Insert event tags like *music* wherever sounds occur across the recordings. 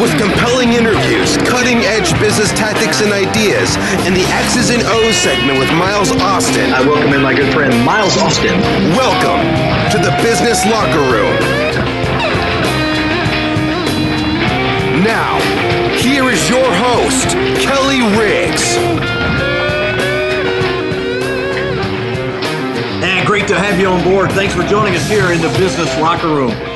With compelling interviews, cutting edge business tactics and ideas, and the X's and O's segment with Miles Austin. I welcome in my good friend Miles Austin. Welcome to the Business Locker Room. Now, here is your host, Kelly Riggs. And great to have you on board. Thanks for joining us here in the Business Locker Room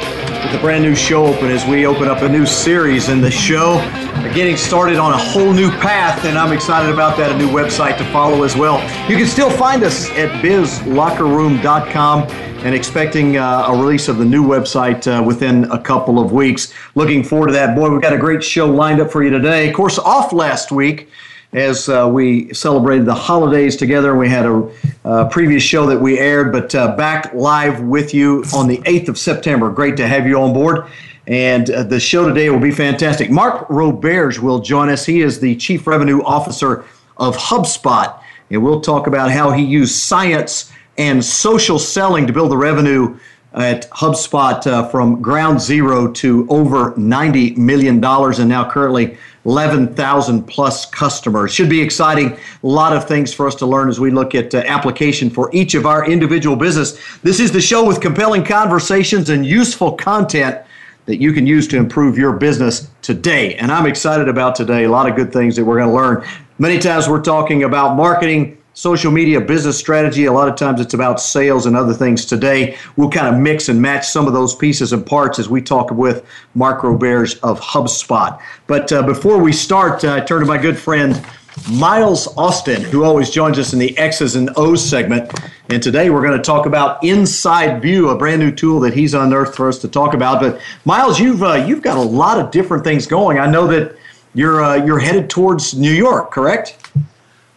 a brand new show open as we open up a new series in the show. We're getting started on a whole new path, and I'm excited about that. A new website to follow as well. You can still find us at bizlockerroom.com and expecting uh, a release of the new website uh, within a couple of weeks. Looking forward to that. Boy, we've got a great show lined up for you today. Of course, off last week as uh, we celebrated the holidays together. We had a, a previous show that we aired, but uh, back live with you on the 8th of September. Great to have you on board. And uh, the show today will be fantastic. Mark Roberge will join us. He is the Chief Revenue Officer of HubSpot. And we'll talk about how he used science and social selling to build the revenue at HubSpot uh, from ground zero to over $90 million and now currently 11,000 plus customers. Should be exciting. A lot of things for us to learn as we look at uh, application for each of our individual business. This is the show with compelling conversations and useful content that you can use to improve your business today. And I'm excited about today. A lot of good things that we're going to learn. Many times we're talking about marketing, social media, business strategy. A lot of times it's about sales and other things. Today, we'll kind of mix and match some of those pieces and parts as we talk with Mark Roberge of HubSpot. But uh, before we start, uh, I turn to my good friend Miles Austin, who always joins us in the X's and O's segment. And today we're going to talk about Inside View, a brand new tool that he's unearthed for us to talk about. But Miles, you've uh, you've got a lot of different things going. I know that you're uh, you're headed towards New York, correct?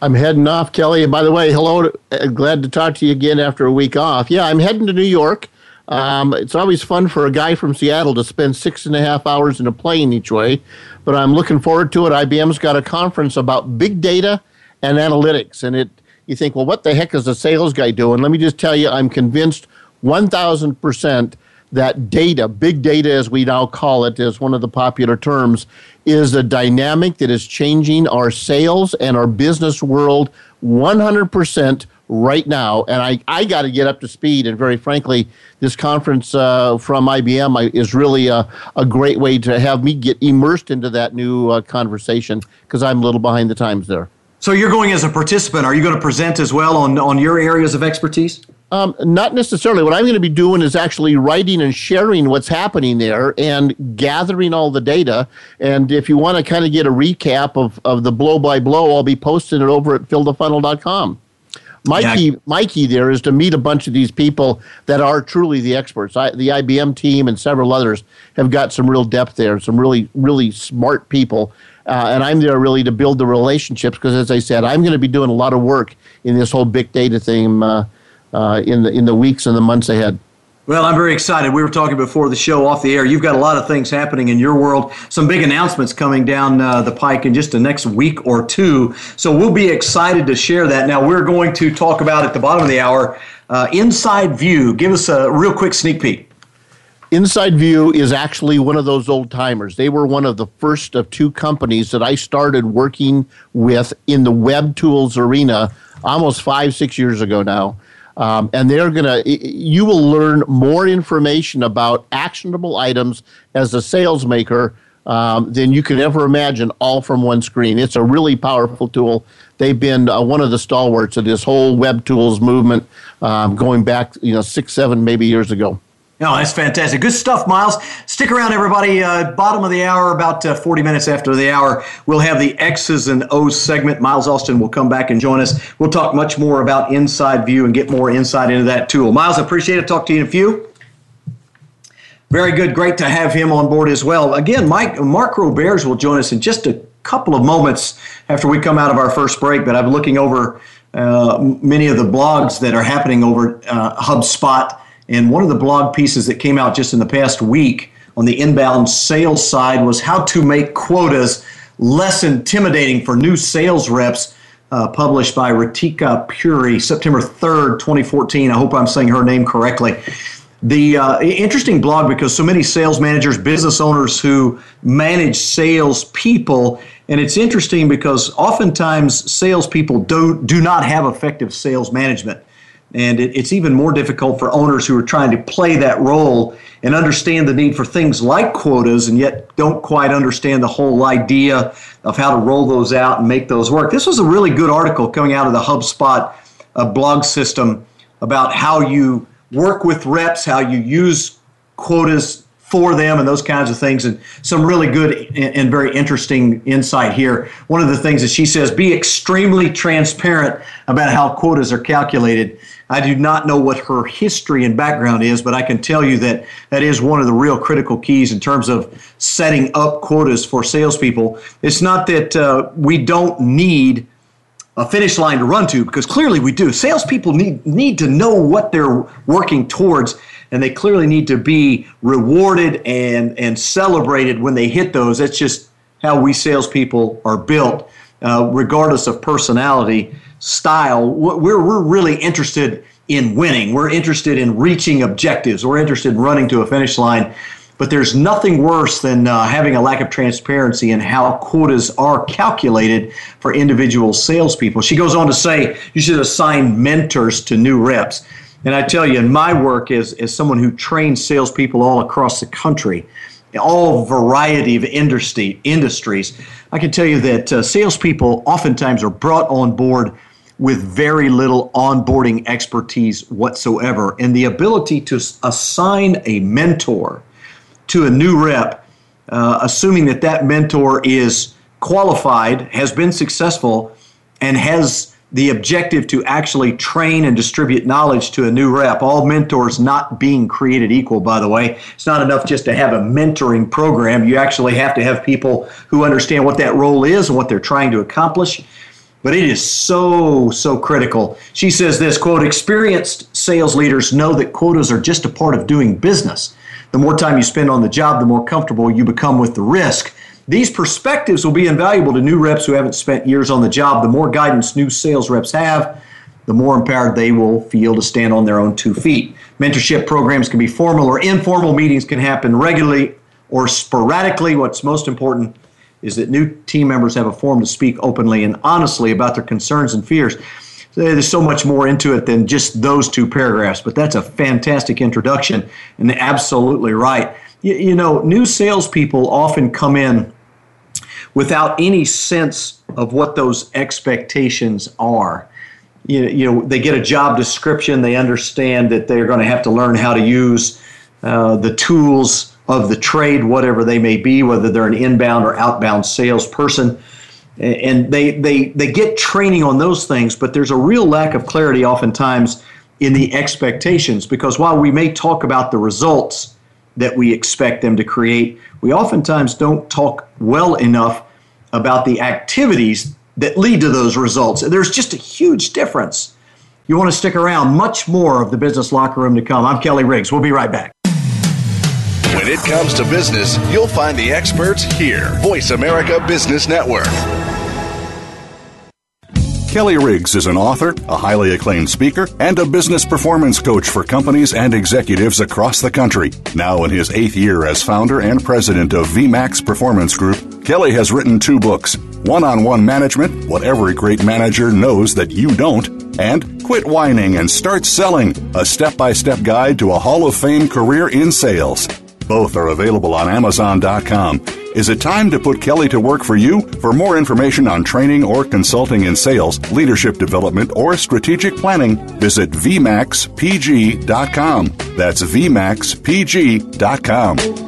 I'm heading off, Kelly. And by the way, hello. Uh, glad to talk to you again after a week off. Yeah, I'm heading to New York. Um, it's always fun for a guy from Seattle to spend six and a half hours in a plane each way, but I'm looking forward to it. IBM's got a conference about big data and analytics, and it. You think, well, what the heck is a sales guy doing? Let me just tell you, I'm convinced 1,000 percent that data, big data as we now call it, is one of the popular terms, is a dynamic that is changing our sales and our business world 100% right now. And I, I got to get up to speed. And very frankly, this conference uh, from IBM is really a, a great way to have me get immersed into that new uh, conversation because I'm a little behind the times there. So you're going as a participant. Are you going to present as well on, on your areas of expertise? Um, not necessarily. What I'm going to be doing is actually writing and sharing what's happening there and gathering all the data. And if you want to kind of get a recap of, of the blow by blow, I'll be posting it over at fillthefunnel.com. My yeah. key, my key there is to meet a bunch of these people that are truly the experts. I, the IBM team and several others have got some real depth there, some really, really smart people. Uh, and I'm there really to build the relationships because, as I said, I'm going to be doing a lot of work in this whole big data thing uh, uh, in the in the weeks and the months ahead. Well, I'm very excited. We were talking before the show off the air. You've got a lot of things happening in your world. Some big announcements coming down uh, the pike in just the next week or two. So we'll be excited to share that. Now we're going to talk about at the bottom of the hour uh, Inside View. Give us a real quick sneak peek. Inside View is actually one of those old timers. They were one of the first of two companies that I started working with in the web tools arena almost five, six years ago now. Um, and they're going to, you will learn more information about actionable items as a sales maker um, than you could ever imagine, all from one screen. It's a really powerful tool. They've been uh, one of the stalwarts of this whole web tools movement, um, going back, you know, six, seven, maybe years ago. No, that's fantastic. Good stuff, Miles. Stick around, everybody. Uh, bottom of the hour, about uh, 40 minutes after the hour, we'll have the X's and O's segment. Miles Austin will come back and join us. We'll talk much more about Inside View and get more insight into that tool. Miles, I appreciate it. Talk to you in a few. Very good. Great to have him on board as well. Again, Mike Mark Roberge will join us in just a couple of moments after we come out of our first break. But I'm looking over uh, many of the blogs that are happening over uh, HubSpot and one of the blog pieces that came out just in the past week on the inbound sales side was how to make quotas less intimidating for new sales reps, uh, published by Ratika Puri, September 3rd, 2014. I hope I'm saying her name correctly. The uh, interesting blog because so many sales managers, business owners who manage sales people, and it's interesting because oftentimes salespeople do, do not have effective sales management. And it, it's even more difficult for owners who are trying to play that role and understand the need for things like quotas and yet don't quite understand the whole idea of how to roll those out and make those work. This was a really good article coming out of the HubSpot uh, blog system about how you work with reps, how you use quotas for them and those kinds of things and some really good and very interesting insight here one of the things that she says be extremely transparent about how quotas are calculated I do not know what her history and background is, but I can tell you that that is one of the real critical keys in terms of setting up quotas for salespeople. It's not that uh, we don't need a finish line to run to, because clearly we do. Salespeople need need to know what they're working towards, and they clearly need to be rewarded and and celebrated when they hit those. That's just how we salespeople are built, uh, regardless of personality style, we're, we're really interested in winning. We're interested in reaching objectives. We're interested in running to a finish line. But there's nothing worse than uh, having a lack of transparency in how quotas are calculated for individual salespeople. She goes on to say you should assign mentors to new reps. And I tell you, in my work as, as someone who trains salespeople all across the country, all variety of industry, industries, I can tell you that uh, salespeople oftentimes are brought on board with very little onboarding expertise whatsoever. And the ability to assign a mentor to a new rep, uh, assuming that that mentor is qualified, has been successful, and has the objective to actually train and distribute knowledge to a new rep. All mentors not being created equal, by the way. It's not enough just to have a mentoring program. You actually have to have people who understand what that role is and what they're trying to accomplish but it is so so critical she says this quote experienced sales leaders know that quotas are just a part of doing business the more time you spend on the job the more comfortable you become with the risk these perspectives will be invaluable to new reps who haven't spent years on the job the more guidance new sales reps have the more empowered they will feel to stand on their own two feet mentorship programs can be formal or informal meetings can happen regularly or sporadically what's most important is that new team members have a forum to speak openly and honestly about their concerns and fears. There's so much more into it than just those two paragraphs, but that's a fantastic introduction and absolutely right. You, you know, new salespeople often come in without any sense of what those expectations are. You, you know, they get a job description, they understand that they're going to have to learn how to use uh, the tools of the trade, whatever they may be, whether they're an inbound or outbound salesperson. And they, they, they get training on those things, but there's a real lack of clarity oftentimes in the expectations because while we may talk about the results that we expect them to create, we oftentimes don't talk well enough about the activities that lead to those results. There's just a huge difference. You want to stick around, much more of the business locker room to come. I'm Kelly Riggs. We'll be right back. When it comes to business, you'll find the experts here. Voice America Business Network. Kelly Riggs is an author, a highly acclaimed speaker, and a business performance coach for companies and executives across the country. Now in his eighth year as founder and president of VMAX Performance Group, Kelly has written two books One on One Management What Every Great Manager Knows That You Don't, and Quit Whining and Start Selling A Step by Step Guide to a Hall of Fame Career in Sales. Both are available on Amazon.com. Is it time to put Kelly to work for you? For more information on training or consulting in sales, leadership development, or strategic planning, visit VMAXPG.com. That's VMAXPG.com.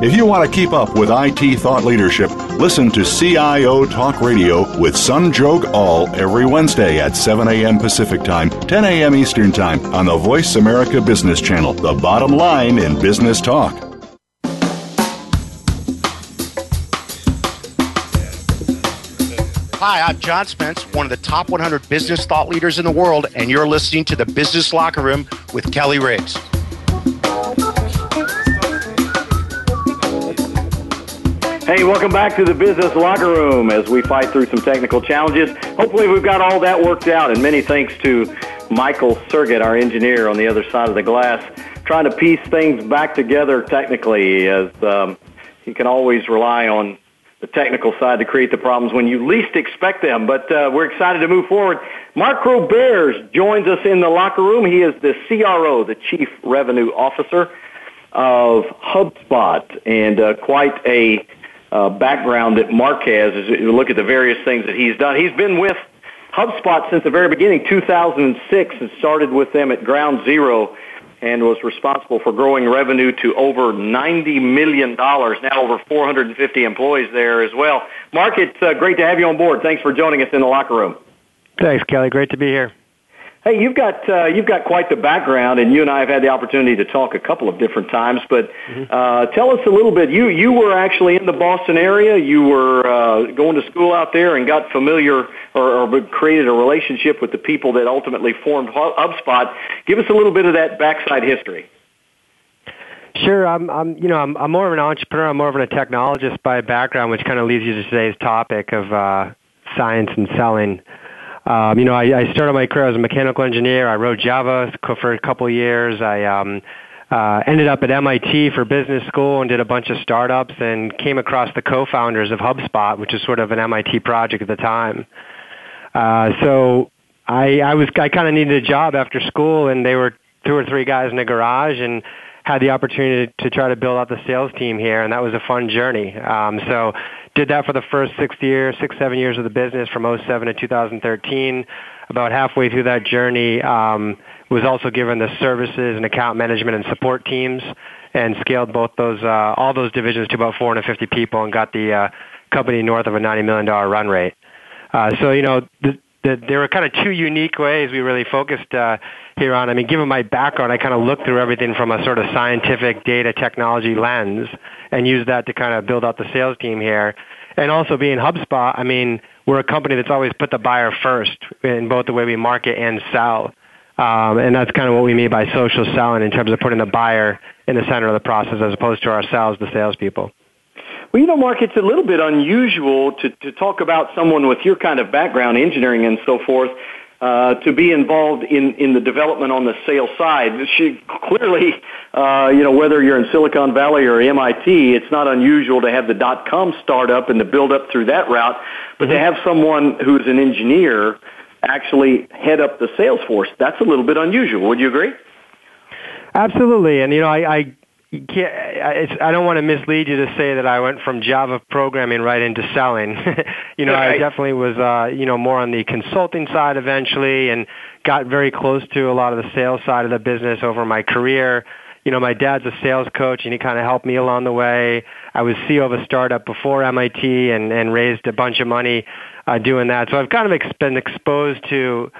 If you want to keep up with IT thought leadership, listen to CIO Talk Radio with Sanjog Aul every Wednesday at 7 a.m. Pacific Time, 10 a.m. Eastern Time on the Voice America Business Channel, the bottom line in business talk. Hi, I'm John Spence, one of the top 100 business thought leaders in the world, and you're listening to the Business Locker Room with Kelly Riggs. Hey, welcome back to the Business Locker Room as we fight through some technical challenges. Hopefully, we've got all that worked out, and many thanks to Michael Sergett, our engineer on the other side of the glass, trying to piece things back together technically, as um, can always rely on the technical side to create the problems when you least expect them. But uh, we're excited to move forward. Mark Roberge joins us in the locker room. He is the CRO, the Chief Revenue Officer of HubSpot, and uh, quite a uh, background that Mark has as you look at the various things that he's done. He's been with HubSpot since the very beginning, 2006, and started with them at ground zero and was responsible for growing revenue to over $90 million, now over 450 employees there as well. Mark, it's uh, great to have you on board. Thanks for joining us in the locker room. Thanks, Kelly. Great to be here. Hey, you've got uh, you've got quite the background, and you and I have had the opportunity to talk a couple of different times. But mm-hmm. uh, tell us a little bit. You you were actually in the Boston area. You were uh, going to school out there and got familiar or, or created a relationship with the people that ultimately formed HubSpot. Give us a little bit of that backside history. Sure, I'm, I'm, you know, I'm, I'm more of an entrepreneur. I'm more of a technologist by background, which kind of leads you to today's topic of uh, science and selling. Um, you know, I, I started my career as a mechanical engineer. I wrote Java for a couple of years. I um, uh, ended up at MIT for business school and did a bunch of startups and came across the co-founders of HubSpot, which is sort of an MIT project at the time. Uh, so I, I was I kind of needed a job after school, and they were two or three guys in a garage, and had the opportunity to, to try to build out the sales team here, and that was a fun journey. Um, so did that for the first six years, six, seven years of the business from 07 to 2013. About halfway through that journey, um, was also given the services and account management and support teams and scaled both those, uh, all those divisions to about 450 people and got the, uh, company north of a $90 million run rate. Uh, so, you know, the, the, there were kind of two unique ways we really focused, uh, here on. I mean, given my background, I kind of looked through everything from a sort of scientific data technology lens and used that to kind of build out the sales team here. And also being HubSpot, I mean, we're a company that's always put the buyer first in both the way we market and sell. Um, and that's kind of what we mean by social selling in terms of putting the buyer in the center of the process as opposed to ourselves, the salespeople. Well, you know, Mark, it's a little bit unusual to, to talk about someone with your kind of background, engineering and so forth, uh, to be involved in, in the development on the sales side. She clearly, uh, you know, whether you're in Silicon Valley or MIT, it's not unusual to have the dot com startup and the build up through that route, but mm-hmm. to have someone who's an engineer actually head up the sales force, that's a little bit unusual. Would you agree? Absolutely, and you know, I, I you can't, it's, I don't want to mislead you to say that I went from Java programming right into selling. *laughs* you know, right. I definitely was, uh, you know, more on the consulting side eventually and got very close to a lot of the sales side of the business over my career. You know, my dad's a sales coach and he kind of helped me along the way. I was CEO of a startup before MIT and, and raised a bunch of money uh, doing that. So I've kind of ex- been exposed to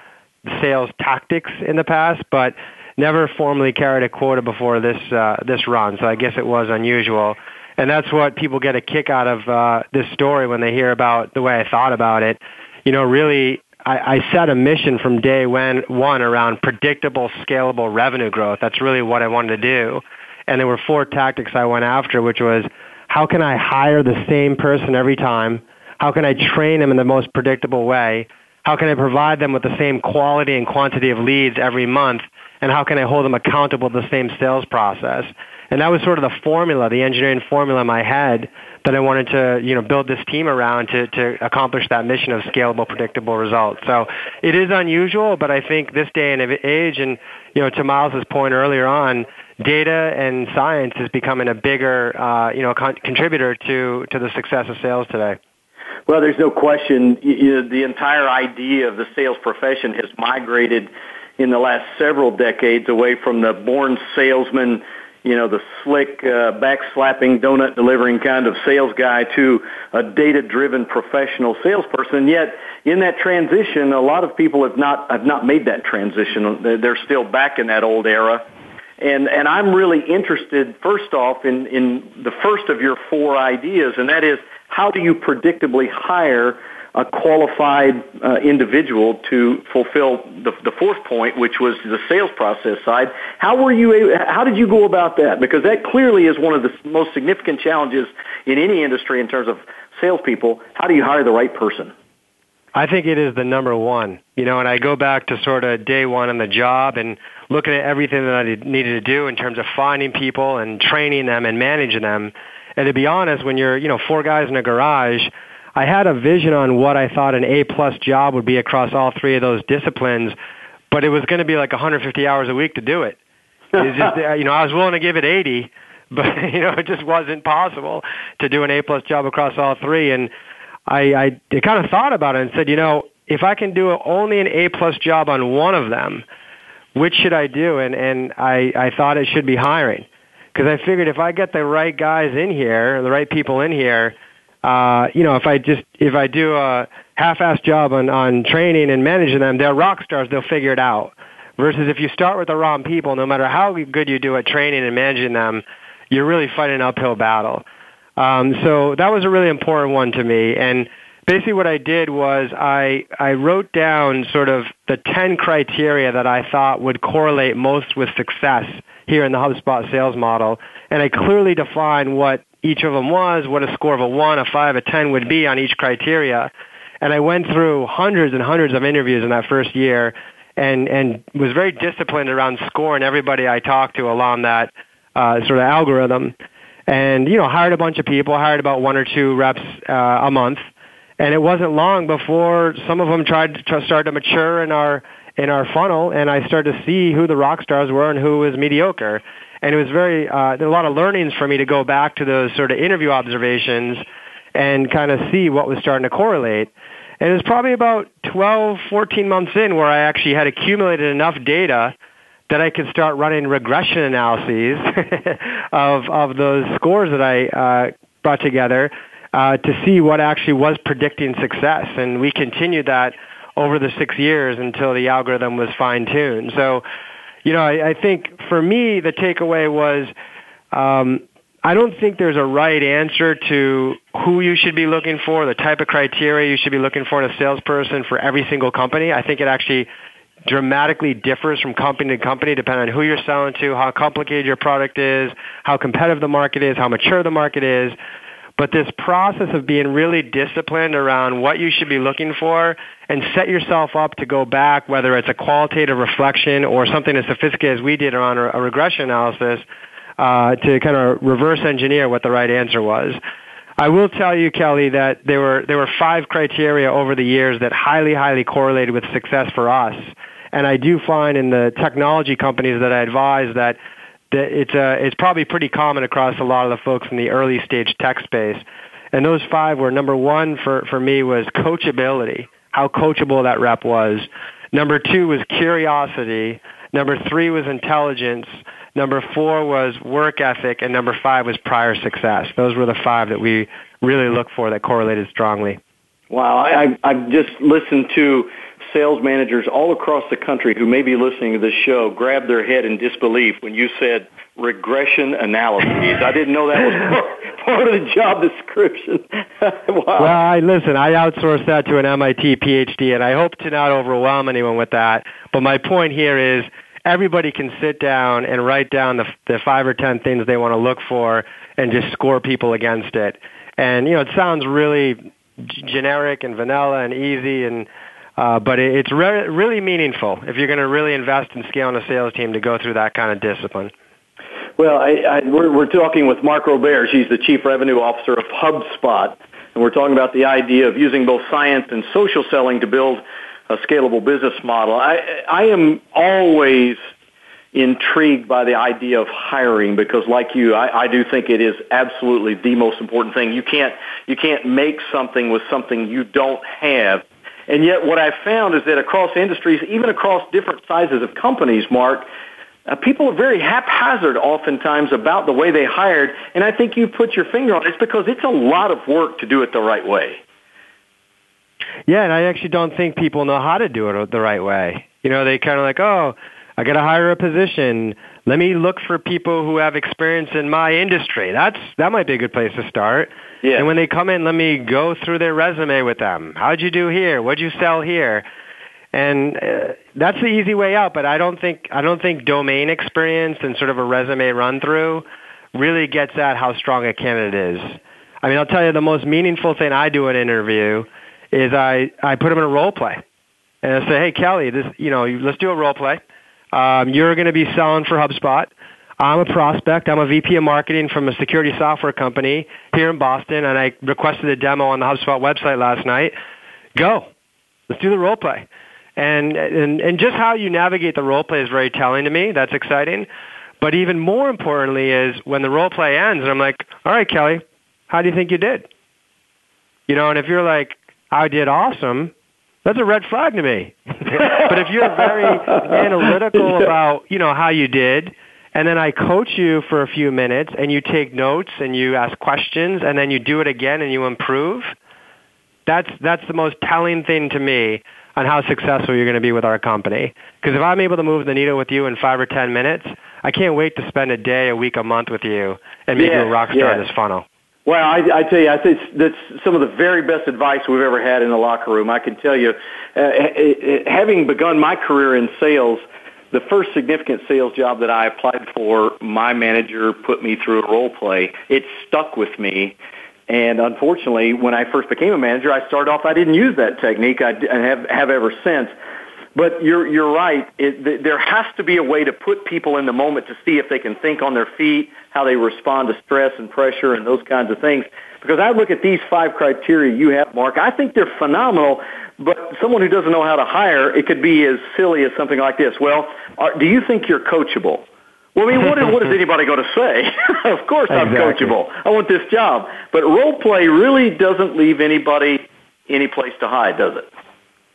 sales tactics in the past, but never formally carried a quota before this uh, this run, so I guess it was unusual. And that's what people get a kick out of uh, this story when they hear about the way I thought about it. You know, really, I, I set a mission from day when, one around predictable, scalable revenue growth. That's really what I wanted to do. And there were four tactics I went after, which was how can I hire the same person every time? How can I train them in the most predictable way? How can I provide them with the same quality and quantity of leads every month? And how can I hold them accountable to the same sales process? And that was sort of the formula, the engineering formula in my head that I wanted to, you know, build this team around to, to accomplish that mission of scalable, predictable results. So it is unusual, but I think this day and age, and, you know, to Miles's point earlier on, data and science is becoming a bigger, uh, you know, con- contributor to, to the success of sales today. Well, there's no question. You know, the entire idea of the sales profession has migrated in the last several decades away from the born salesman you know, the slick, uh, backslapping, donut delivering kind of sales guy to a data-driven professional salesperson. Yet, in that transition, a lot of people have not have not made that transition. They're still back in that old era. And and I'm really interested, first off, in in the first of your four ideas, and that is how do you predictably hire a qualified uh, individual to fulfill the, the fourth point, which was the sales process side. How were you? How did you go about that? Because that clearly is one of the most significant challenges in any industry in terms of salespeople. How do you hire the right person? I think it is the number one. You know, and I go back to sort of day one on the job and looking at everything that I needed to do in terms of finding people and training them and managing them. And to be honest, when you're, you know, four guys in a garage, I had a vision on what I thought an A plus job would be across all three of those disciplines, but it was going to be like 150 hours a week to do it. *laughs* It's just, uh, you know, I was willing to give it 80, *laughs* but you know, it just wasn't possible to do an A plus job across all three. And I, I, I kind of thought about it and said, you know, if I can do only an A plus job on one of them, which should I do? And and I, I thought it should be hiring because I figured if I get the right guys in here, the right people in here uh, you know, if I just if I do a half-assed job on on training and managing them, they're rock stars. They'll figure it out. Versus if you start with the wrong people, no matter how good you do at training and managing them, you're really fighting an uphill battle. Um, so that was a really important one to me. And basically, what I did was I I wrote down sort of the ten criteria that I thought would correlate most with success here in the HubSpot sales model, and I clearly defined what each of them was, what a score of a 1, a 5, a 10 would be on each criteria. And I went through hundreds and hundreds of interviews in that first year and, and was very disciplined around scoring everybody I talked to along that uh, sort of algorithm. And, you know, hired a bunch of people, hired about one or two reps uh, a month. And it wasn't long before some of them tried to start to mature in our in our funnel, and I started to see who the rock stars were and who was mediocre and it was very uh, a lot of learnings for me to go back to those sort of interview observations and kind of see what was starting to correlate. And it was probably about 12, 14 months in where I actually had accumulated enough data that I could start running regression analyses *laughs* of of those scores that I uh, brought together uh, to see what actually was predicting success. And we continued that over the six years until the algorithm was fine tuned. So you know, I, I think for me the takeaway was um, I don't think there's a right answer to who you should be looking for, the type of criteria you should be looking for in a salesperson for every single company. I think it actually dramatically differs from company to company depending on who you're selling to, how complicated your product is, how competitive the market is, how mature the market is. But this process of being really disciplined around what you should be looking for and set yourself up to go back, whether it's a qualitative reflection or something as sophisticated as we did around a regression analysis, uh, to kind of reverse engineer what the right answer was. I will tell you, Kelly, that there were there were five criteria over the years that highly, highly correlated with success for us. And I do find in the technology companies that I advise that that it's uh, it's probably pretty common across a lot of the folks in the early stage tech space. And those five were number one for for me was coachability, how coachable that rep was. Number two was curiosity. Number three was intelligence. Number four was work ethic, and number five was prior success. Those were the five that we really looked for that correlated strongly. Wow, I, I've just listened to sales managers all across the country who may be listening to this show grab their head in disbelief when you said regression analyses. I didn't know that was *laughs* part of the job description. *laughs* wow. Well, I listen, I outsourced that to an MIT PhD and I hope to not overwhelm anyone with that. But my point here is everybody can sit down and write down the, the five or ten things they want to look for and just score people against it. And, you know, it sounds really generic and vanilla and easy and Uh, but it, it's re- really meaningful if you're going to really invest in scaling a sales team to go through that kind of discipline. Well, I, I, we're, we're talking with Mark Robert. She's the Chief Revenue Officer of HubSpot. And we're talking about the idea of using both science and social selling to build a scalable business model. I, I am always intrigued by the idea of hiring because like you, I, I do think it is absolutely the most important thing. You can't, you can't make something with something you don't have. And yet what I've found is that across industries, even across different sizes of companies, Mark, uh, people are very haphazard oftentimes about the way they hired, and I think you put your finger on it. It's because it's a lot of work to do it the right way. Yeah, and I actually don't think people know how to do it the right way. You know, they kind of like, oh, I got to hire a position. Let me look for people who have experience in my industry. That's that might be a good place to start. Yeah. And when they come in, let me go through their resume with them. How'd you do here? What'd you sell here? and uh, that's the easy way out. But I don't think I don't think domain experience and sort of a resume run through really gets at how strong a candidate is. I mean, I'll tell you the most meaningful thing I do in an interview is I I put them in a role play, and I say, hey Kelly, this you know let's do a role play. Um, you're going to be selling for HubSpot. I'm a prospect. I'm a VP of marketing from a security software company here in Boston, and I requested a demo on the HubSpot website last night. Go. Let's do the role play. And, and, and just how you navigate the role play is very telling to me. That's exciting. But even more importantly is when the role play ends and I'm like, all right, Kelly, how do you think you did? You know, and if you're like, I did awesome, that's a red flag to me. *laughs* but if you're very *laughs* analytical about, you know, how you did, and then I coach you for a few minutes and you take notes and you ask questions and then you do it again and you improve, that's, that's the most telling thing to me on how successful you're going to be with our company. Because if I'm able to move the needle with you in five or ten minutes, I can't wait to spend a day, a week, a month with you and make yeah, you a rock star yeah. in this funnel. Well, I, I tell you, I think that's some of the very best advice we've ever had in the locker room. I can tell you, uh, having begun my career in sales, the first significant sales job that I applied for, my manager put me through a role play. It stuck with me and unfortunately, when I first became a manager, I started off, I didn't use that technique. I have, have ever since. But you're, you're right. It, there has to be a way to put people in the moment to see if they can think on their feet, how they respond to stress and pressure and those kinds of things. Because I look at these five criteria you have, Mark. I think they're phenomenal, but someone who doesn't know how to hire, it could be as silly as something like this. Well, are, do you think you're coachable? Well, I mean, what, what is *laughs* anybody going to say? *laughs* of course I'm exactly. coachable. I want this job. But role play really doesn't leave anybody any place to hide, does it?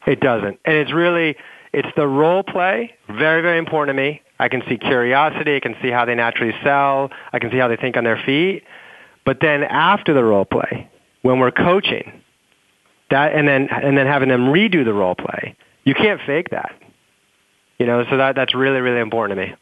It doesn't. And it's really, it's the role play, very, very important to me. I can see curiosity. I can see how they naturally sell. I can see how they think on their feet. But then after the role play, when we're coaching, that and then and then having them redo the role play, you can't fake that. You know, so that that's really really important to me.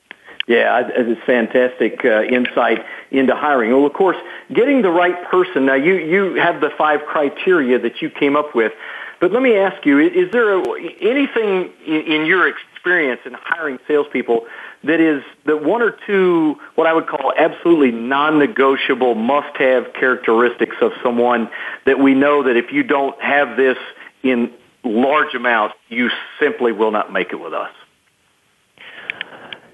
Yeah, it's fantastic uh, insight into hiring. Well, of course, getting the right person. Now, you you have the five criteria that you came up with, but let me ask you: Is there a, anything in, in your experience in hiring salespeople that is the one or two what I would call absolutely non-negotiable must-have characteristics of someone that we know that if you don't have this in large amounts, you simply will not make it with us?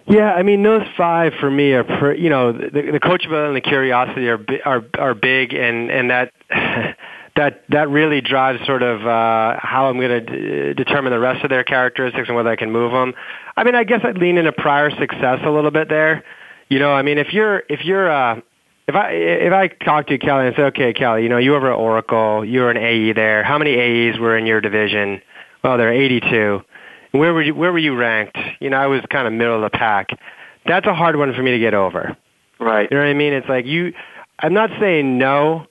Yeah, I mean those five for me are, per, you know, the, the coachability and the curiosity are are are big, and and that *laughs* that that really drives sort of uh, how I'm going to d- determine the rest of their characteristics and whether I can move them. I mean, I guess I'd lean into prior success a little bit there. You know, I mean, if you're if you're uh, if I if I talk to you, Kelly, and say, okay, Kelly, you know, you were at Oracle, you were an AE there. How many AEs were in your division? Well, there are 82 where were you where were you ranked? You know, I was kind of middle of the pack. That's a hard one for me to get over. Right. You know what I mean? It's like you I'm not saying no,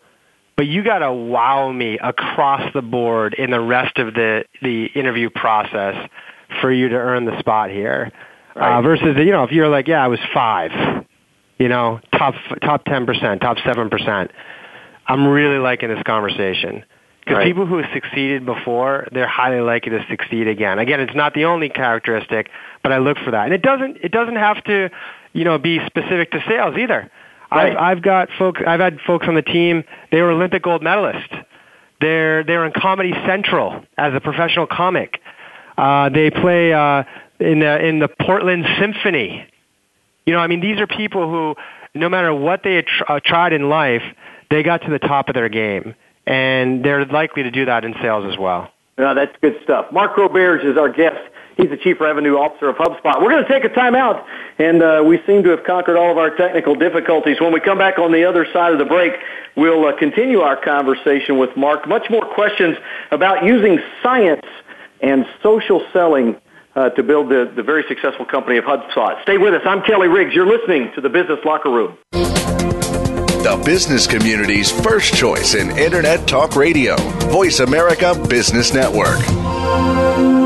but you got to wow me across the board in the rest of the the interview process for you to earn the spot here. Right. Uh, versus you know, if you're like, yeah, I was 5, you know, top top 10%, top 7%. I'm really liking this conversation. Because Right. people who have succeeded before, they're highly likely to succeed again. Again, it's not the only characteristic, but I look for that. And it doesn't it doesn't have to, you know, be specific to sales either. Right. I've I've got folks I've had folks on the team, they were Olympic gold medalists. They're they're in Comedy Central as a professional comic. Uh, they play uh, in the in the Portland Symphony. You know, I mean, these are people who, no matter what they tr- uh, tried in life, they got to the top of their game, and they're likely to do that in sales as well. No, that's good stuff. Mark Roberge is our guest. He's the Chief Revenue Officer of HubSpot. We're going to take a time out, and uh, we seem to have conquered all of our technical difficulties. When we come back on the other side of the break, we'll uh, continue our conversation with Mark. Much more questions about using science and social selling uh, to build the, the very successful company of HubSpot. Stay with us. I'm Kelly Riggs. You're listening to the Business Locker Room. The business community's first choice in Internet Talk Radio. Voice America Business Network.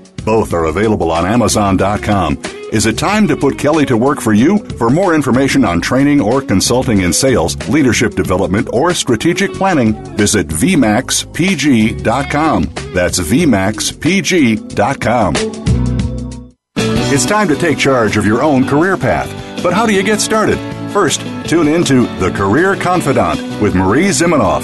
Both are available on Amazon.com. Is it time to put Kelly to work for you? For more information on training or consulting in sales, leadership development, or strategic planning, visit VMAXPG.com. That's VMAXPG.com. It's time to take charge of your own career path. But how do you get started? First, tune in to The Career Confidant with Marie Zimenoff.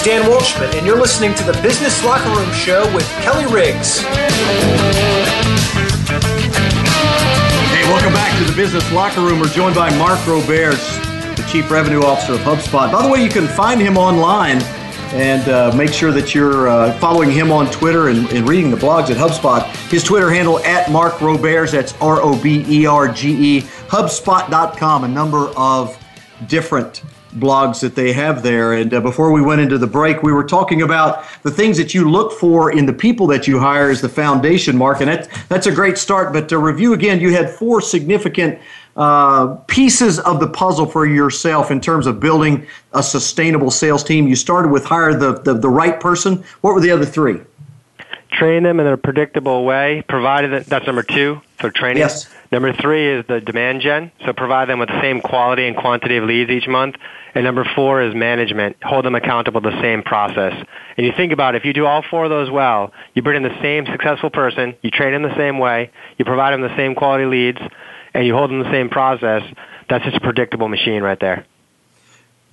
Is Dan Waldschmidt, and you're listening to the Business Locker Room Show with Kelly Riggs. Hey, welcome back to the Business Locker Room. We're joined by Mark Roberge, the Chief Revenue Officer of HubSpot. By the way, you can find him online and uh, make sure that you're uh, following him on Twitter and, and, reading the blogs at HubSpot. His Twitter handle at Mark Roberge, that's R O B E R G E, HubSpot.com, a number of different blogs that they have there. And uh, before we went into the break, we were talking about the things that you look for in the people that you hire as the foundation, Mark. And that, that's a great start. But to review again, you had four significant uh, pieces of the puzzle for yourself in terms of building a sustainable sales team. You started with hire the, the, the right person. What were the other three? Train them in a predictable way, provided that that's number two for training. Yes. Number three is the demand gen, so provide them with the same quality and quantity of leads each month. And number four is management, hold them accountable to the same process. And you think about it, if you do all four of those well, you bring in the same successful person, you train them the same way, you provide them the same quality leads, and you hold them the same process, that's just a predictable machine right there.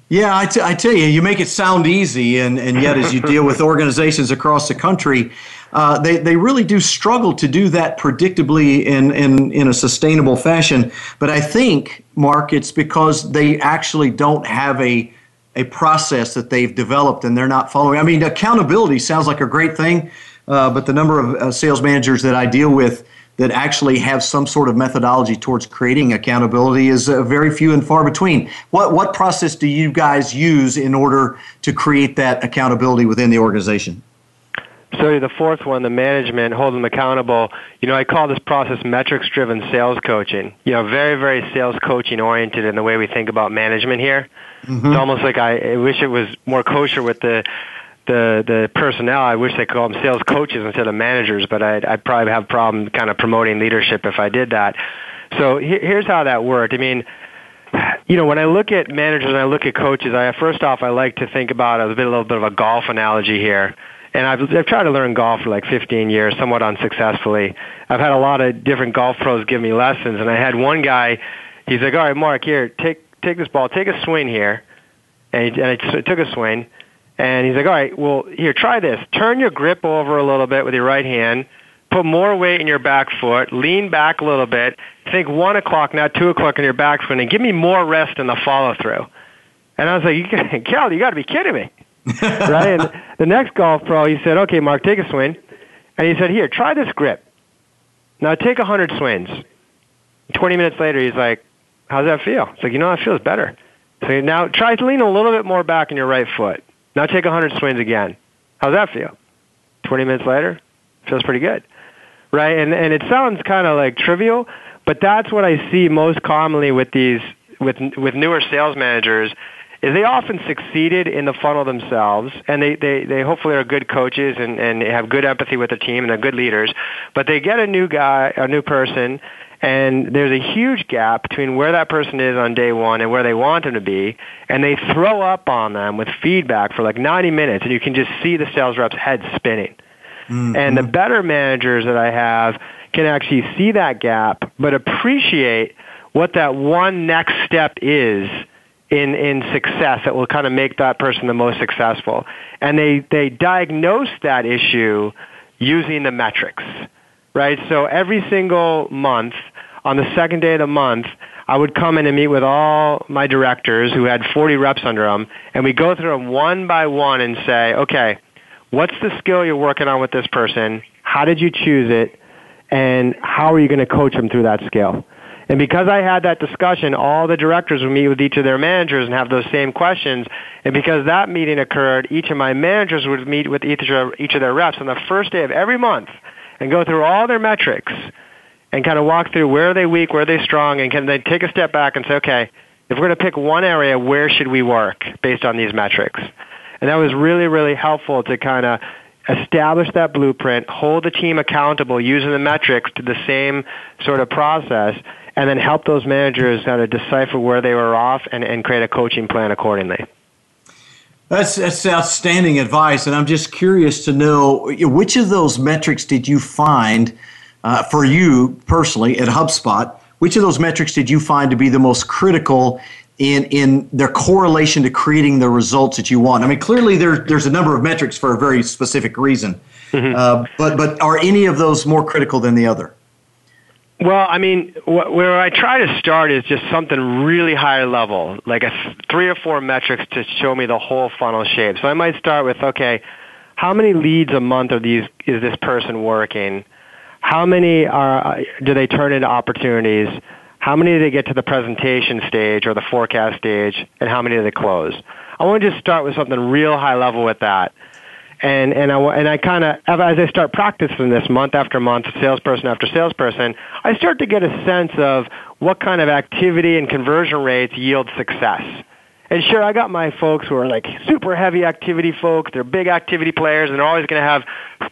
Yeah, I, t- I tell you, you make it sound easy, and, and yet as you deal with *laughs* organizations across the country, uh, they, they really do struggle to do that predictably in, in, in a sustainable fashion. But I think, Mark, it's because they actually don't have a, a process that they've developed and they're not following. I mean, accountability sounds like a great thing, uh, but the number of uh, sales managers that I deal with that actually have some sort of methodology towards creating accountability is uh, very few and far between. What what process do you guys use in order to create that accountability within the organization? So the fourth one, the management, hold them accountable. You know, I call this process metrics-driven sales coaching. You know, very, very sales coaching oriented in the way we think about management here. Mm-hmm. It's almost like I, I wish it was more kosher with the the the personnel. I wish they called them sales coaches instead of managers, but I'd, I'd probably have a problem kind of promoting leadership if I did that. So here's how that worked. I mean, you know, when I look at managers and I look at coaches, I first off I like to think about a, bit, a little bit of a golf analogy here. And I've, I've tried to learn golf for like 15 years, somewhat unsuccessfully. I've had a lot of different golf pros give me lessons, and I had one guy. He's like, "All right, Mark, here, take take this ball, take a swing here," and, and I took a swing and he's like, all right, well, here, try this. Turn your grip over a little bit with your right hand. Put more weight in your back foot, lean back a little bit, think one o'clock, not two o'clock in your back swing, and give me more rest in the follow through. And I was like, you, *laughs* Cal, you got to be kidding me, *laughs* right? And the next golf pro, he said, okay, Mark, take a swing, and he said, here, try this grip. Now take a hundred swings. Twenty minutes later, he's like, how's that feel? It's like, you know, it feels better. So now try to lean a little bit more back in your right foot. Now take a hundred swings again. How's that feel? Twenty minutes later, feels pretty good, right? And and it sounds kind of like trivial, but that's what I see most commonly with these with with newer sales managers is they often succeeded in the funnel themselves and they, they, they hopefully are good coaches and, and have good empathy with the team and they're good leaders. But they get a new guy, a new person, and there's a huge gap between where that person is on day one and where they want them to be, and they throw up on them with feedback for like 90 minutes, and you can just see the sales rep's head spinning. Mm-hmm. And the better managers that I have can actually see that gap, but appreciate what that one next step is in in success that will kind of make that person the most successful. And they they diagnose that issue using the metrics, right? So every single month, on the second day of the month, I would come in and meet with all my directors who had 40 reps under them, and we go through them one by one and say, okay, what's the skill you're working on with this person? How did you choose it? And how are you going to coach them through that skill? And because I had that discussion, all the directors would meet with each of their managers and have those same questions. And because that meeting occurred, each of my managers would meet with each of, each of their reps on the first day of every month and go through all their metrics and kind of walk through where are they weak, where are they strong, and can they take a step back and say, okay, if we're going to pick one area, where should we work based on these metrics? And that was really, really helpful to kind of establish that blueprint, hold the team accountable using the metrics to the same sort of process, and then help those managers kind of decipher where they were off and, and create a coaching plan accordingly. That's, that's outstanding advice, and I'm just curious to know which of those metrics did you find uh, for you personally at HubSpot? Which of those metrics did you find to be the most critical in in their correlation to creating the results that you want? I mean, clearly there, there's a number of metrics for a very specific reason, mm-hmm. uh, but but are any of those more critical than the other? Well, I mean, wh- where I try to start is just something really high level, like a th- three or four metrics to show me the whole funnel shape. So I might start with, okay, how many leads a month are these? Is this person working? How many are uh, do they turn into opportunities? How many do they get to the presentation stage or the forecast stage, and how many do they close? I want to just start with something real high level with that and and I and I kind of as I start practicing this month after month, salesperson after salesperson, I start to get a sense of what kind of activity and conversion rates yield success. And sure, I got my folks who are like super heavy activity folks. They're big activity players, and they're always going to have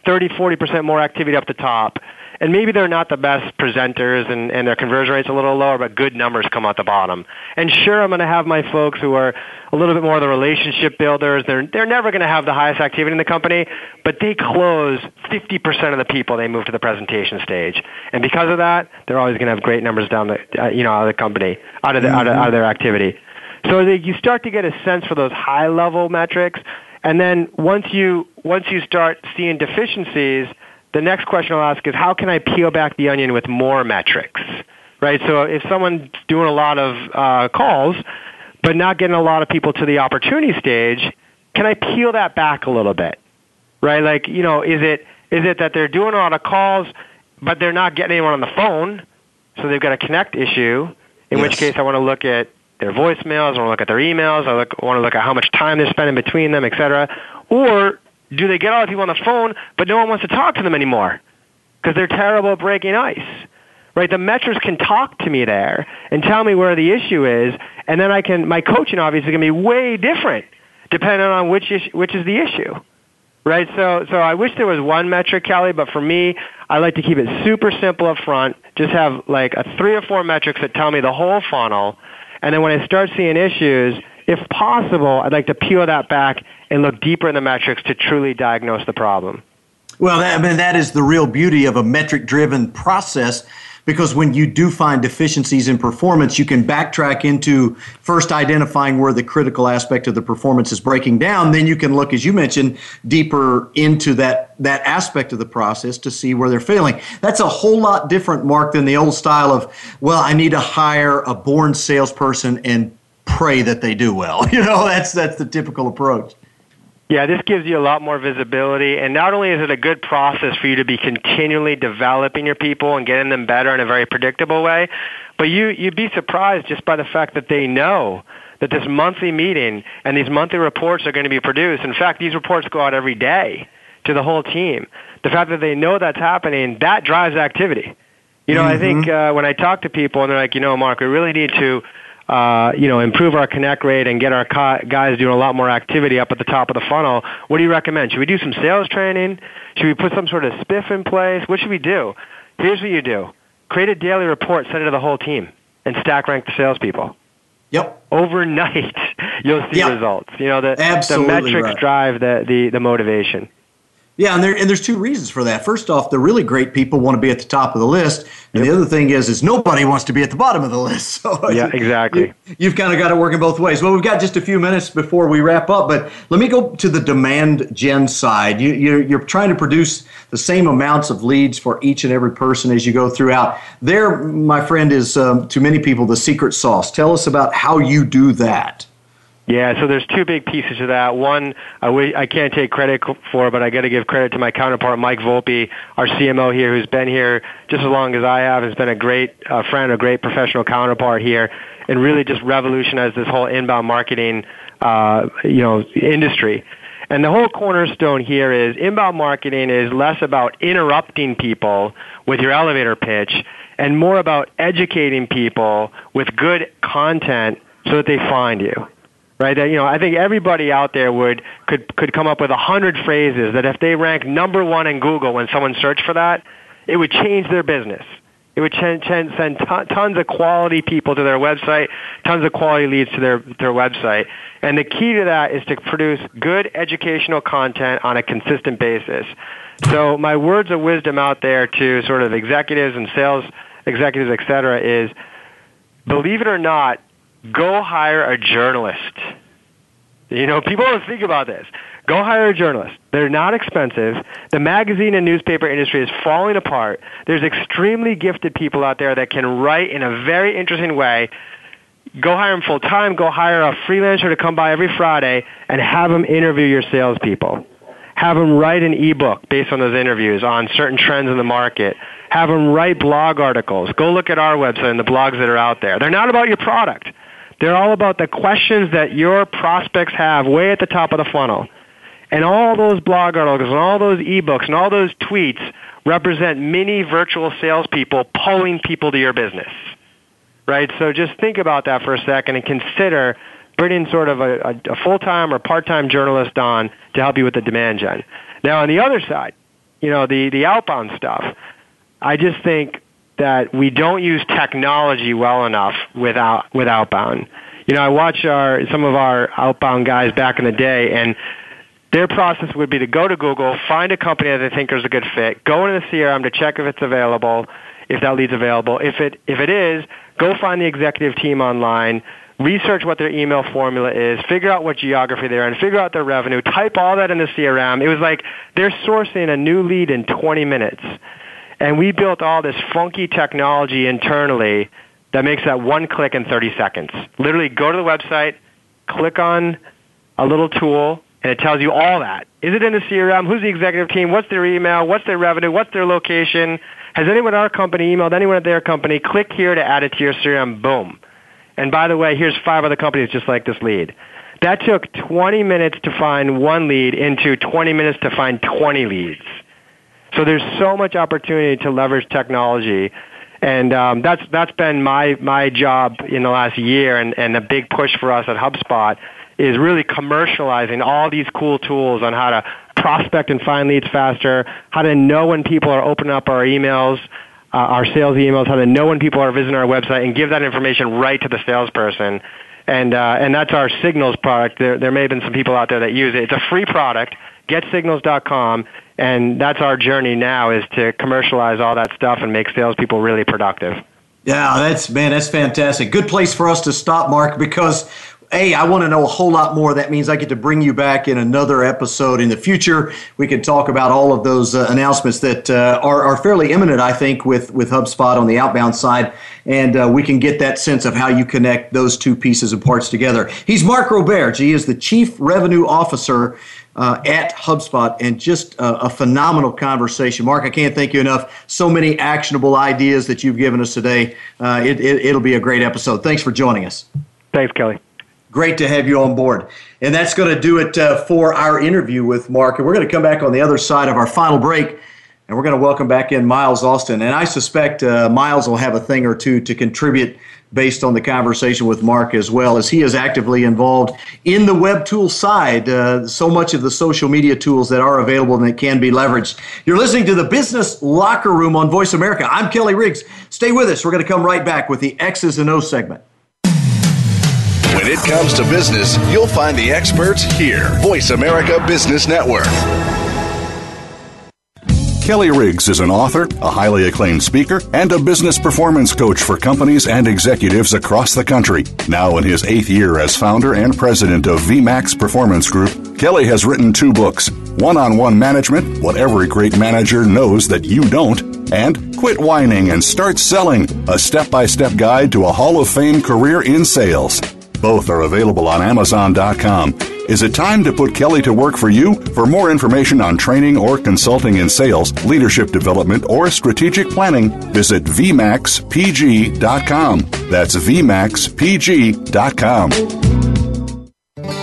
30, 40 percent more activity up the top and maybe they're not the best presenters and, and their conversion rate's a little lower, but good numbers come out the bottom. And sure, I'm going to have my folks who are a little bit more the relationship builders. They're, they're never going to have the highest activity in the company, but they close 50% of the people they move to the presentation stage. And because of that, they're always going to have great numbers down the, uh, you know, out of the company, out of, the, mm-hmm. out of, out of their activity. So they, you start to get a sense for those high level metrics. And then once you, once you start seeing deficiencies, the next question I'll ask is how can I peel back the onion with more metrics? Right? So if someone's doing a lot of uh, calls, but not getting a lot of people to the opportunity stage, can I peel that back a little bit? Right? Like, you know, is it is it that they're doing a lot of calls, but they're not getting anyone on the phone, so they've got a connect issue, in yes. which case I want to look at their voicemails, I want to look at their emails, I look, want to look at how much time they're spending between them, et cetera. Or do they get all the people on the phone, but no one wants to talk to them anymore because they're terrible at breaking ice? Right? The metrics can talk to me there and tell me where the issue is, and then I can. My coaching obviously is going to be way different depending on which issue, which is the issue. Right? So, so I wish there was one metric, Kelly, but for me, I like to keep it super simple up front. Just have like a three or four metrics that tell me the whole funnel, and then when I start seeing issues, if possible, I'd like to peel that back and look deeper in the metrics to truly diagnose the problem. Well, that, I mean, that is the real beauty of a metric driven process because when you do find deficiencies in performance, you can backtrack into first identifying where the critical aspect of the performance is breaking down. Then you can look, as you mentioned, deeper into that, that aspect of the process to see where they're failing. That's a whole lot different, Mark, than the old style of, well, I need to hire a born salesperson and pray that they do well. *laughs* You know, that's that's the typical approach. Yeah, this gives you a lot more visibility, and not only is it a good process for you to be continually developing your people and getting them better in a very predictable way, but you you'd be surprised just by the fact that they know that this monthly meeting and these monthly reports are going to be produced. In fact, these reports go out every day to the whole team. The fact that they know that's happening, that drives activity. You know, mm-hmm. I think uh, when I talk to people and they're like, you know, Mark, we really need to uh, you know, improve our connect rate and get our guys doing a lot more activity up at the top of the funnel, what do you recommend? Should we do some sales training? Should we put some sort of spiff in place? What should we do? Here's what you do. Create a daily report, send it to the whole team, and stack rank the salespeople. Yep. Overnight, *laughs* you'll see yep. results. You know, the, the metrics right. drive the, the, the motivation. Yeah, and, there, and there's two reasons for that. First off, the really great people want to be at the top of the list, and yep. the other thing is, is nobody wants to be at the bottom of the list. *laughs* So yeah, exactly. You, have kind of got it working both ways. Well, we've got just a few minutes before we wrap up, but let me go to the demand gen side. You, you're, you're trying to produce the same amounts of leads for each and every person as you go throughout. There, my friend, is um, to many people the secret sauce. Tell us about how you do that. Yeah, so there's two big pieces to that. One, I w- I can't take credit for, but I got to give credit to my counterpart, Mike Volpe, our CMO here, who's been here just as long as I have, has been a great uh, friend, a great professional counterpart here, and really just revolutionized this whole inbound marketing, uh, you know, industry. And the whole cornerstone here is inbound marketing is less about interrupting people with your elevator pitch and more about educating people with good content so that they find you right? You know, I think everybody out there would could could come up with a hundred phrases that if they rank number one in Google when someone searched for that, it would change their business. It would ch- ch- send t- tons of quality people to their website, tons of quality leads to their their website. And the key to that is to produce good educational content on a consistent basis. So my words of wisdom out there to sort of executives and sales executives, et cetera, is believe it or not, go hire a journalist. You know, people don't think about this. Go hire a journalist. They're not expensive. The magazine and newspaper industry is falling apart. There's extremely gifted people out there that can write in a very interesting way. Go hire them full time. Go hire a freelancer to come by every Friday and have them interview your salespeople. Have them write an ebook based on those interviews on certain trends in the market. Have them write blog articles. Go look at our website and the blogs that are out there. They're not about your product. They're all about the questions that your prospects have way at the top of the funnel. And all those blog articles and all those ebooks and all those tweets represent mini virtual salespeople pulling people to your business. Right? So just think about that for a second and consider bringing sort of a, a, full-time or part-time journalist on to help you with the demand gen. Now on the other side, you know, the, the outbound stuff, I just think that we don't use technology well enough without with outbound. You know, I watch our some of our outbound guys back in the day, and their process would be to go to Google, find a company that they think is a good fit, go into the CRM to check if it's available, if that lead's available. If it if it is, go find the executive team online, research what their email formula is, figure out what geography they're in, figure out their revenue, type all that in the CRM. It was like they're sourcing a new lead in 20 minutes. And we built all this funky technology internally that makes that one click in 30 seconds. Literally go to the website, click on a little tool, and it tells you all that. Is it in the CRM? Who's the executive team? What's their email? What's their revenue? What's their location? Has anyone at our company emailed anyone at their company? Click here to add it to your CRM. Boom. And by the way, here's five other companies just like this lead. That took 20 minutes to find one lead into 20 minutes to find 20 leads. So there's so much opportunity to leverage technology. And um, that's that's been my my job in the last year, and, and a big push for us at HubSpot is really commercializing all these cool tools on how to prospect and find leads faster, how to know when people are opening up our emails, uh, our sales emails, how to know when people are visiting our website, and give that information right to the salesperson. and uh, and that's our Signals product. There there may have been some people out there that use it. It's a free product. GetSignals.com, and that's our journey now is to commercialize all that stuff and make salespeople really productive. Yeah, that's man, that's fantastic. Good place for us to stop, Mark, because hey, I want to know a whole lot more. That means I get to bring you back in another episode in the future. We can talk about all of those uh, announcements that uh, are, are fairly imminent, I think, with, with HubSpot on the outbound side. And uh, we can get that sense of how you connect those two pieces and parts together. He's Mark Roberge. He is the Chief Revenue Officer uh, at HubSpot, and just a, a, phenomenal conversation. Mark, I can't thank you enough. So many actionable ideas that you've given us today. Uh, it, it, it'll be a great episode. Thanks for joining us. Thanks, Kelly. Great to have you on board. And that's going to do it uh, for our interview with Mark. And we're going to come back on the other side of our final break. And we're going to welcome back in Miles Austin. And I suspect uh, Miles will have a thing or two to contribute based on the conversation with Mark as well, as he is actively involved in the web tool side. Uh, so much of the social media tools that are available and that can be leveraged. You're listening to the Business Locker Room on Voice America. I'm Kelly Riggs. Stay with us. We're going to come right back with the X's and O's segment. When it comes to business, you'll find the experts here. Voice America Business Network. Kelly Riggs is an author, a highly acclaimed speaker, and a business performance coach for companies and executives across the country. Now in his eighth year as founder and president of VMAX Performance Group, Kelly has written two books One on One Management What Every Great Manager Knows That You Don't, and Quit Whining and Start Selling A Step by Step Guide to a Hall of Fame Career in Sales. Both are available on Amazon.com. Is it time to put Kelly to work for you? For more information on training or consulting in sales, leadership development, or strategic planning, visit VMAXPG.com. That's VMAXPG.com.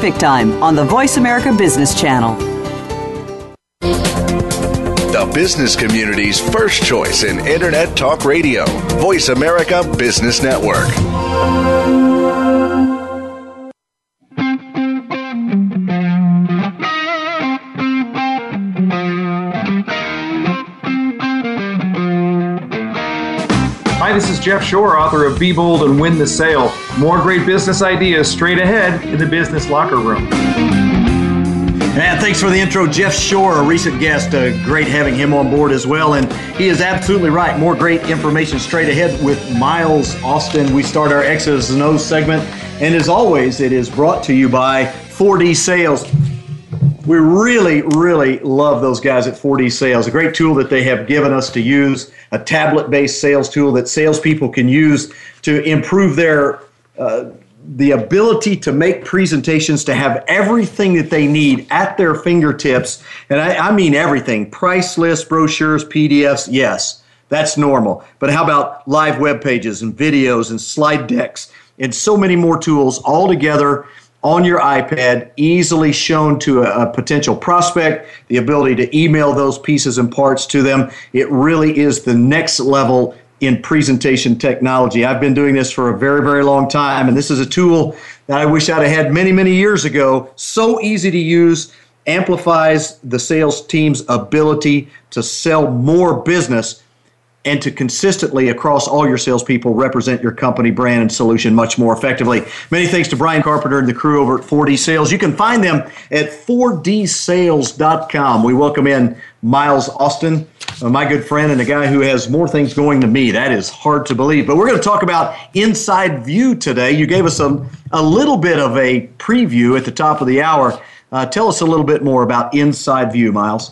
Pacific Time on the Voice America Business Channel. The business community's first choice in Internet Talk Radio, Voice America Business Network. Hi, this is Jeff Shore, author of Be Bold and Win the Sale. More great business ideas straight ahead in the business locker room. Man, thanks for the intro, Jeff Shore, a recent guest. Uh, great having him on board as well. And he is absolutely right. More great information straight ahead with Miles Austin. We start our X's and O's segment. And as always, it is brought to you by 4D Sales. We really, really love those guys at 4D Sales. A great tool that they have given us to use, a tablet based sales tool that salespeople can use to improve their. Uh, the ability to make presentations, to have everything that they need at their fingertips. And I, I mean everything price lists, brochures, PDFs, yes, that's normal. But how about live web pages and videos and slide decks and so many more tools all together on your iPad, easily shown to a, a, potential prospect, the ability to email those pieces and parts to them. It really is the next level in presentation technology. I've been doing this for a very, very long time, and this is a tool that I wish I'd had many, many years ago. So easy to use, amplifies the sales team's ability to sell more business and to consistently across all your salespeople represent your company brand and solution much more effectively. Many thanks to Brian Carpenter and the crew over at 4D Sales. You can find them at 4dsales.com. We welcome in Miles Austin, uh, my good friend, and a guy who has more things going than me. That is hard to believe. But we're going to talk about Inside View today. You gave us a, a little bit of a preview at the top of the hour. Uh, tell us a little bit more about Inside View, Miles.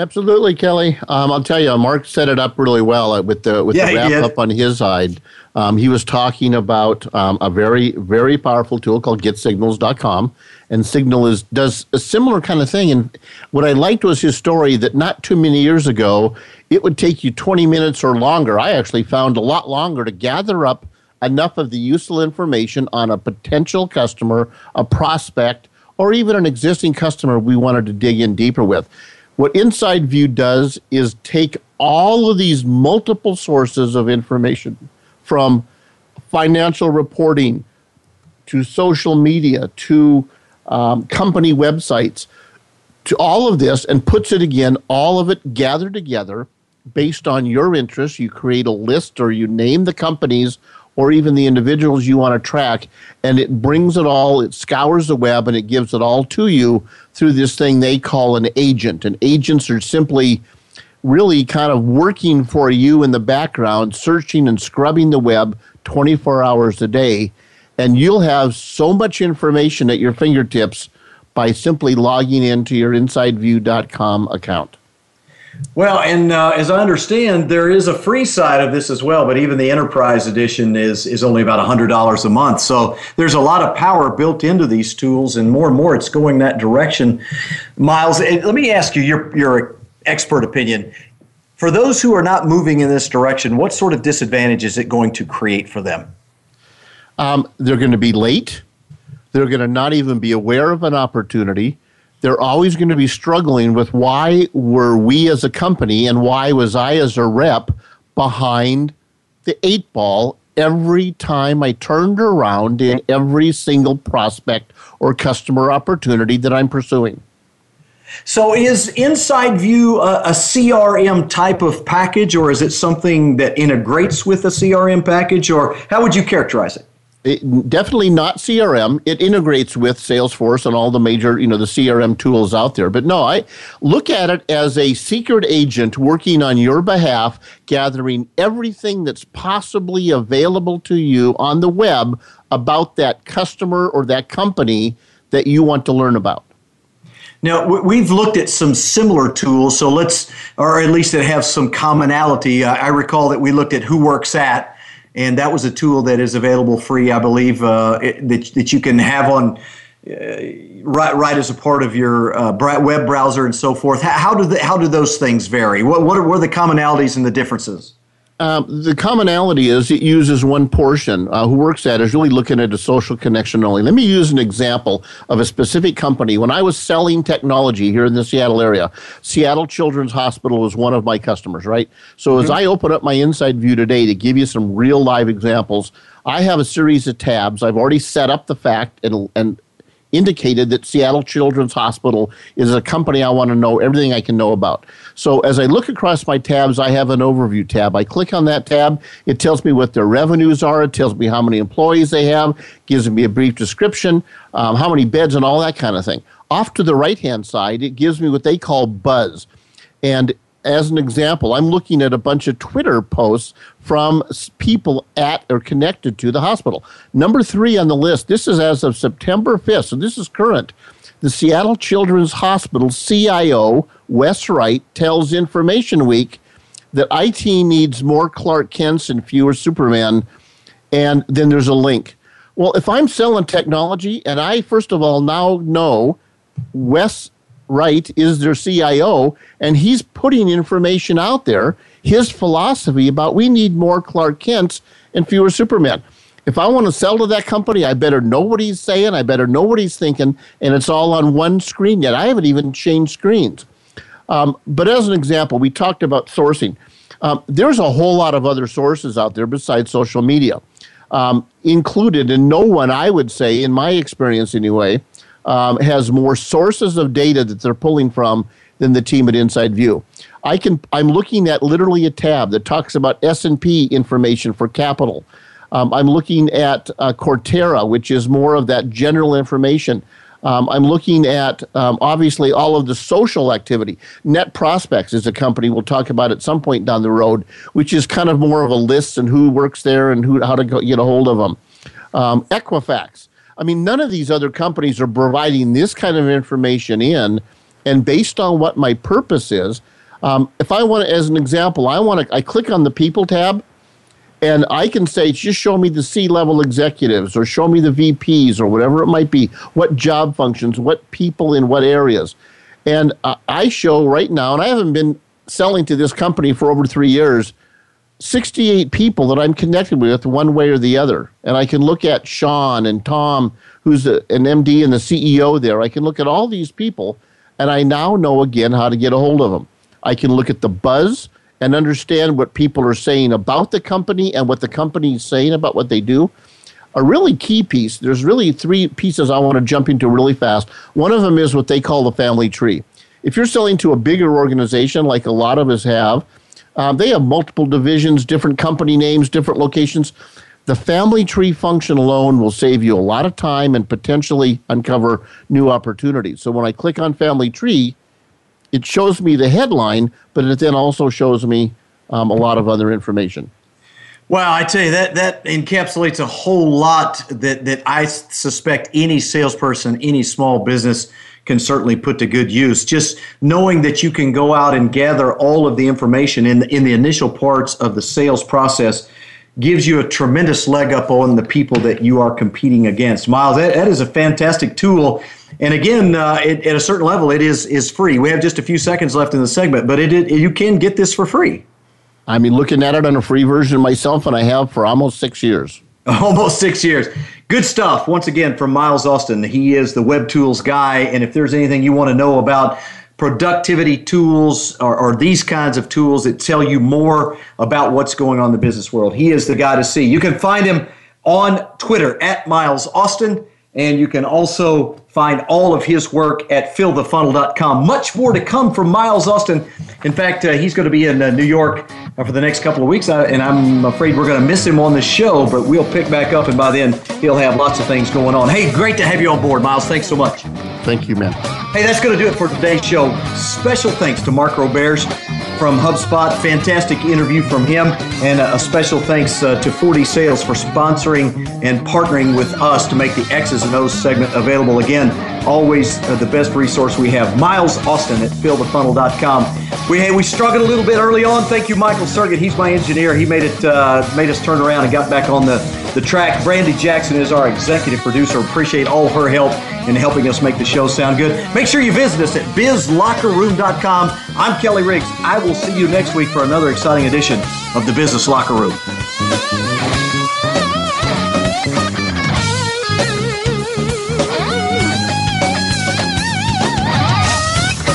Absolutely, Kelly. Um, I'll tell you, Mark set it up really well uh, with the with yeah, the wrap up on his side. Um, he was talking about um, a very very powerful tool called GetSignals.com, and Signal is does a similar kind of thing. And what I liked was his story that not too many years ago, it would take you 20 minutes or longer. I actually found a lot longer to gather up enough of the useful information on a potential customer, a prospect, or even an existing customer we wanted to dig in deeper with. What Inside View does is take all of these multiple sources of information from financial reporting to social media to um, company websites to all of this and puts it again, all of it gathered together based on your interests. You create a list or you name the companies or even the individuals you want to track, and it brings it all, it scours the web, and it gives it all to you through this thing they call an agent. And agents are simply really kind of working for you in the background, searching and scrubbing the web 24 hours a day. And you'll have so much information at your fingertips by simply logging into your InsideView.com account. Well, and uh, as I understand, there is a free side of this as well, but even the enterprise edition is is only about $100 a month. So there's a lot of power built into these tools, and more and more it's going that direction. Miles, eh, let me ask you your, your expert opinion. For those who are not moving in this direction, what sort of disadvantage is it going to create for them? Um, they're going to be late. They're going to not even be aware of an opportunity they're always going to be struggling with why were we as a company and why was I as a rep behind the eight ball every time I turned around in every single prospect or customer opportunity that I'm pursuing. So, is Inside View a, a, CRM type of package, or is it something that integrates with a CRM package, or how would you characterize it? It, definitely not CRM. It integrates with Salesforce and all the major, you know, the CRM tools out there. But no, I look at it as a secret agent working on your behalf, gathering everything that's possibly available to you on the web about that customer or that company that you want to learn about. Now, we've looked at some similar tools, so let's, or at least that have some commonality. Uh, I recall that we looked at Who Works At, and that was a tool that is available free, I believe, uh, it, that that you can have on. Uh, right, right as a part of your uh, web browser and so forth. How, how do the, how do those things vary? What what are, what are the commonalities and the differences? Um, the commonality is it uses one portion. Uh, who works at is really looking at a social connection only. Let me use an example of a specific company. When I was selling technology here in the Seattle area, Seattle Children's Hospital was one of my customers, right? So mm-hmm. as I open up my Inside View today to give you some real live examples, I have a series of tabs. I've already set up the fact and, and indicated that Seattle Children's Hospital is a company I want to know everything I can know about. So as I look across my tabs, I have an overview tab. I click on that tab. It tells me what their revenues are. It tells me how many employees they have, gives me a brief description, um, how many beds, and all that kind of thing. Off to the right hand side, it gives me what they call buzz. And as an example, I'm looking at a bunch of Twitter posts from people at or connected to the hospital. Number three on the list, this is as of September 5th, so this is current. The Seattle Children's Hospital CIO, Wes Wright, tells Information Week that IT needs more Clark Kents and fewer Superman. And then there's a link. Well, if I'm selling technology and I, first of all, now know Wes Wright is their CIO, and he's putting information out there, his philosophy about we need more Clark Kents and fewer Supermen. If I want to sell to that company, I better know what he's saying, I better know what he's thinking, and it's all on one screen yet. I haven't even changed screens. Um, but as an example, we talked about sourcing. Um, there's a whole lot of other sources out there besides social media. Um, included, and no one, I would say, in my experience anyway, um, has more sources of data that they're pulling from than the team at Inside View. I can I'm looking at literally a tab that talks about S and P information for capital. Um, I'm looking at uh, Cortera, which is more of that general information. Um, I'm looking at um, obviously all of the social activity. NetProspex is a company we'll talk about at some point down the road, which is kind of more of a list and who works there and who how to go, get a hold of them. Um, Equifax I mean, none of these other companies are providing this kind of information in. And based on what my purpose is, um, if I want to, as an example, I want to, I click on the people tab and I can say, just show me the C level executives or show me the VPs or whatever it might be, what job functions, what people in what areas. And uh, I show right now, and I haven't been selling to this company for over three years, 68 people that I'm connected with one way or the other. And I can look at Sean and Tom, who's a, an MD and the CEO there. I can look at all these people, and I now know again how to get a hold of them. I can look at the buzz and understand what people are saying about the company and what the company is saying about what they do. A really key piece, there's really three pieces I want to jump into really fast. One of them is what they call the family tree. If you're selling to a bigger organization like a lot of us have, um, they have multiple divisions, different company names, different locations. The family tree function alone will save you a lot of time and potentially uncover new opportunities. So when I click on family tree, it shows me the headline, but it then also shows me um, a lot of other information. Well, I tell you that that encapsulates a whole lot that that I suspect any salesperson, any small business can certainly put to good use. Just knowing that you can go out and gather all of the information in the, in the initial parts of the sales process gives you a tremendous leg up on the people that you are competing against. Miles, that, that is a fantastic tool. And again, uh, it, at a certain level, it is is free. We have just a few seconds left in the segment, but it, it you can get this for free. I mean, looking at it on a free version myself, and I have for almost six years. *laughs* Almost six years. Good stuff. Once again, from Miles Austin. He is the Web Tools guy. And if there's anything you want to know about productivity tools or, or, these kinds of tools that tell you more about what's going on in the business world, he is the guy to see. You can find him on Twitter at Miles Austin. And you can also find all of his work at fillthefunnel.com. Much more to come from Miles Austin. In fact, uh, he's going to be in uh, New York uh, for the next couple of weeks, uh, and I'm afraid we're going to miss him on the show, but we'll pick back up, and by then, he'll have lots of things going on. Hey, great to have you on board, Miles. Thanks so much. Thank you, man. Hey, that's going to do it for today's show. Special thanks to Mark Roberge from HubSpot. Fantastic interview from him. And a special thanks uh, to 4D Sales for sponsoring and partnering with us to make the X's and O's segment available again. Always uh, the best resource we have. Miles Austin at fillthefunnel.com. We, we struggled a little bit early on. Thank you, Michael Sergett. He's my engineer. He made it uh, made us turn around and got back on the, the track. Brandy Jackson is our executive producer. Appreciate all her help in helping us make the show sound good. Make sure you visit us at bizlockerroom.com. I'm Kelly Riggs. I will see you next week for another exciting edition of the Business Locker Room.